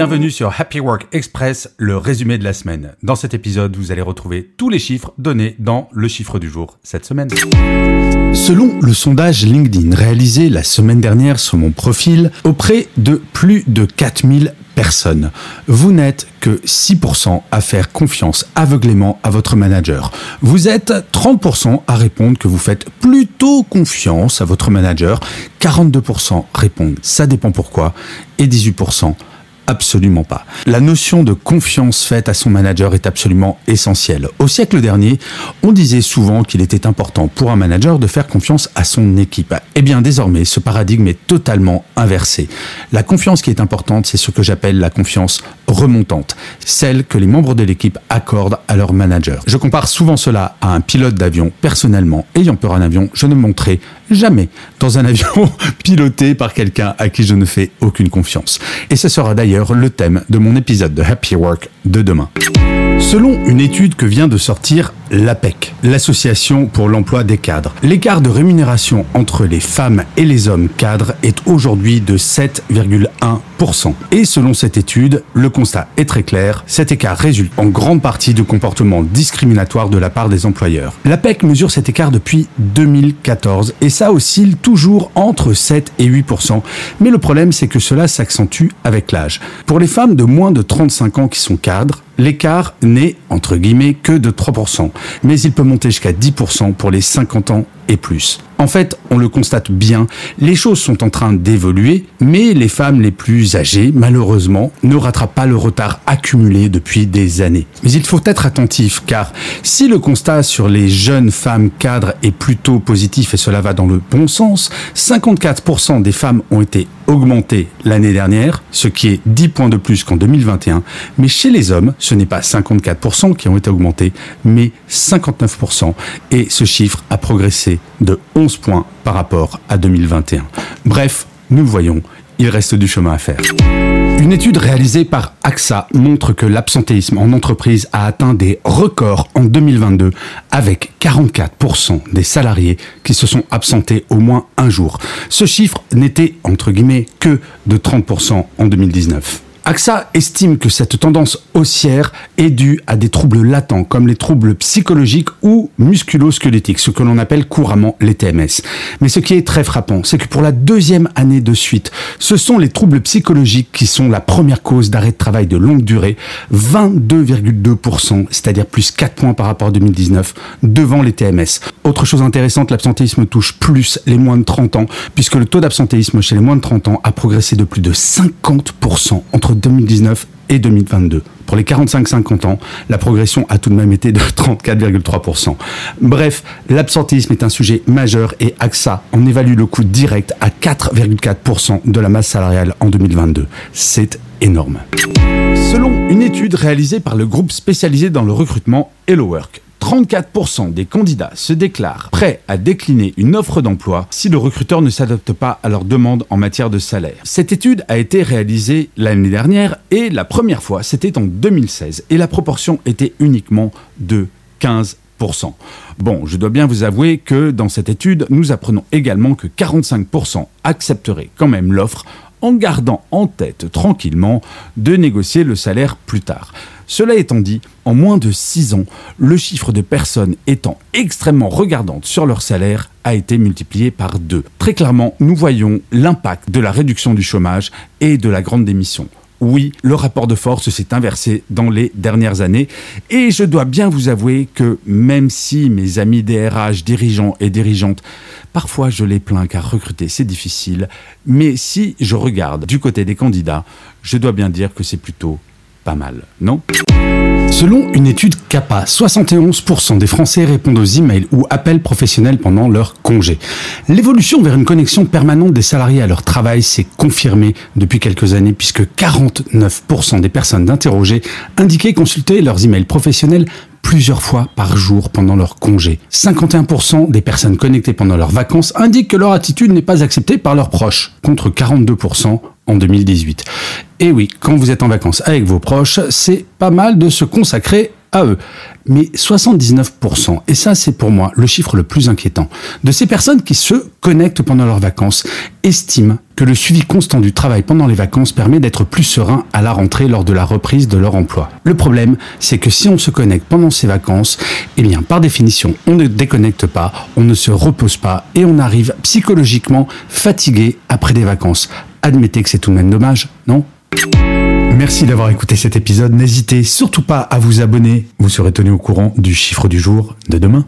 Bienvenue sur Happy Work Express, le résumé de la semaine. Dans cet épisode, vous allez retrouver tous les chiffres donnés dans le chiffre du jour cette semaine. Selon le sondage LinkedIn réalisé la semaine dernière sur mon profil auprès de plus de 4000 personnes, vous n'êtes que 6% à faire confiance aveuglément à votre manager. Vous êtes 30% à répondre que vous faites plutôt confiance à votre manager, 42% répondent ça dépend pourquoi et 18% Absolument pas. La notion de confiance faite à son manager est absolument essentielle. Au siècle dernier, on disait souvent qu'il était important pour un manager de faire confiance à son équipe. Eh bien, désormais, ce paradigme est totalement inversé. La confiance qui est importante, c'est ce que j'appelle la confiance remontante, celle que les membres de l'équipe accordent à leur manager. Je compare souvent cela à un pilote d'avion. Personnellement, ayant peur d'un avion, je ne me montrerai jamais dans un avion piloté par quelqu'un à qui je ne fais aucune confiance. Et ce sera d'ailleurs le thème de mon épisode de Happy Work de demain. Selon une étude que vient de sortir l'APEC, l'Association pour l'emploi des cadres, l'écart de rémunération entre les femmes et les hommes cadres est aujourd'hui de 7,1%. Et selon cette étude, le constat est très clair, cet écart résulte en grande partie de comportements discriminatoires de la part des employeurs. L'APEC mesure cet écart depuis 2014 et ça oscille toujours entre 7 et 8%. Mais le problème, c'est que cela s'accentue avec l'âge. Pour les femmes de moins de 35 ans qui sont cadres, l'écart n'est, entre guillemets, que de 3%, mais il peut monter jusqu'à 10% pour les 50 ans et plus. En fait, on le constate bien, les choses sont en train d'évoluer, mais les femmes les plus âgées, malheureusement, ne rattrapent pas le retard accumulé depuis des années. Mais il faut être attentif, car si le constat sur les jeunes femmes cadres est plutôt positif et cela va dans le bon sens, 54% des femmes ont été augmentées l'année dernière, ce qui est 10 points de plus qu'en 2021, mais chez les hommes, ce n'est pas 54% qui ont été augmentés, mais 59%, et ce chiffre a progressé de 11 points par rapport à 2021. Bref, nous le voyons, il reste du chemin à faire. Une étude réalisée par AXA montre que l'absentéisme en entreprise a atteint des records en 2022 avec 44% des salariés qui se sont absentés au moins un jour. Ce chiffre n'était entre guillemets que de 30% en 2019. AXA estime que cette tendance haussière est due à des troubles latents comme les troubles psychologiques ou musculo-squelettiques, ce que l'on appelle couramment les TMS. Mais ce qui est très frappant, c'est que pour la deuxième année de suite, ce sont les troubles psychologiques qui sont la première cause d'arrêt de travail de longue durée, 22,2%, c'est-à-dire plus 4 points par rapport à 2019, devant les TMS. Autre chose intéressante, l'absentéisme touche plus les moins de 30 ans, puisque le taux d'absentéisme chez les moins de 30 ans a progressé de plus de 50% entre 2019 et 2022. Pour les 45-50 ans, la progression a tout de même été de 34,3%. Bref, l'absentéisme est un sujet majeur et AXA en évalue le coût direct à 4,4% de la masse salariale en 2022. C'est énorme. Selon une étude réalisée par le groupe spécialisé dans le recrutement Hello Work, 34% des candidats se déclarent prêts à décliner une offre d'emploi si le recruteur ne s'adapte pas à leurs demandes en matière de salaire. Cette étude a été réalisée l'année dernière et la première fois c'était en 2016 et la proportion était uniquement de 15%. Bon, je dois bien vous avouer que dans cette étude, nous apprenons également que 45% accepteraient quand même l'offre en gardant en tête tranquillement de négocier le salaire plus tard. Cela étant dit, en moins de 6 ans, le chiffre de personnes étant extrêmement regardantes sur leur salaire a été multiplié par deux. Très clairement, nous voyons l'impact de la réduction du chômage et de la grande démission. Oui, le rapport de force s'est inversé dans les dernières années. Et je dois bien vous avouer que même si mes amis DRH, dirigeants et dirigeantes, parfois je les plains car recruter c'est difficile, mais si je regarde du côté des candidats, je dois bien dire que c'est plutôt pas mal, non? Selon une étude CAPA, 71% des Français répondent aux emails ou appels professionnels pendant leur congé. L'évolution vers une connexion permanente des salariés à leur travail s'est confirmée depuis quelques années puisque 49% des personnes interrogées indiquaient consulter leurs emails professionnels plusieurs fois par jour pendant leur congé. 51% des personnes connectées pendant leurs vacances indiquent que leur attitude n'est pas acceptée par leurs proches, contre 42% en 2018. Et oui, quand vous êtes en vacances avec vos proches, c'est pas mal de se consacrer à eux. Mais 79%, et ça c'est pour moi le chiffre le plus inquiétant, de ces personnes qui se connectent pendant leurs vacances estiment que le suivi constant du travail pendant les vacances permet d'être plus serein à la rentrée lors de la reprise de leur emploi. Le problème, c'est que si on se connecte pendant ces vacances, eh bien par définition, on ne déconnecte pas, on ne se repose pas et on arrive psychologiquement fatigué après des vacances. Admettez que c'est tout de même dommage, non? Merci d'avoir écouté cet épisode. N'hésitez surtout pas à vous abonner. Vous serez tenu au courant du chiffre du jour de demain.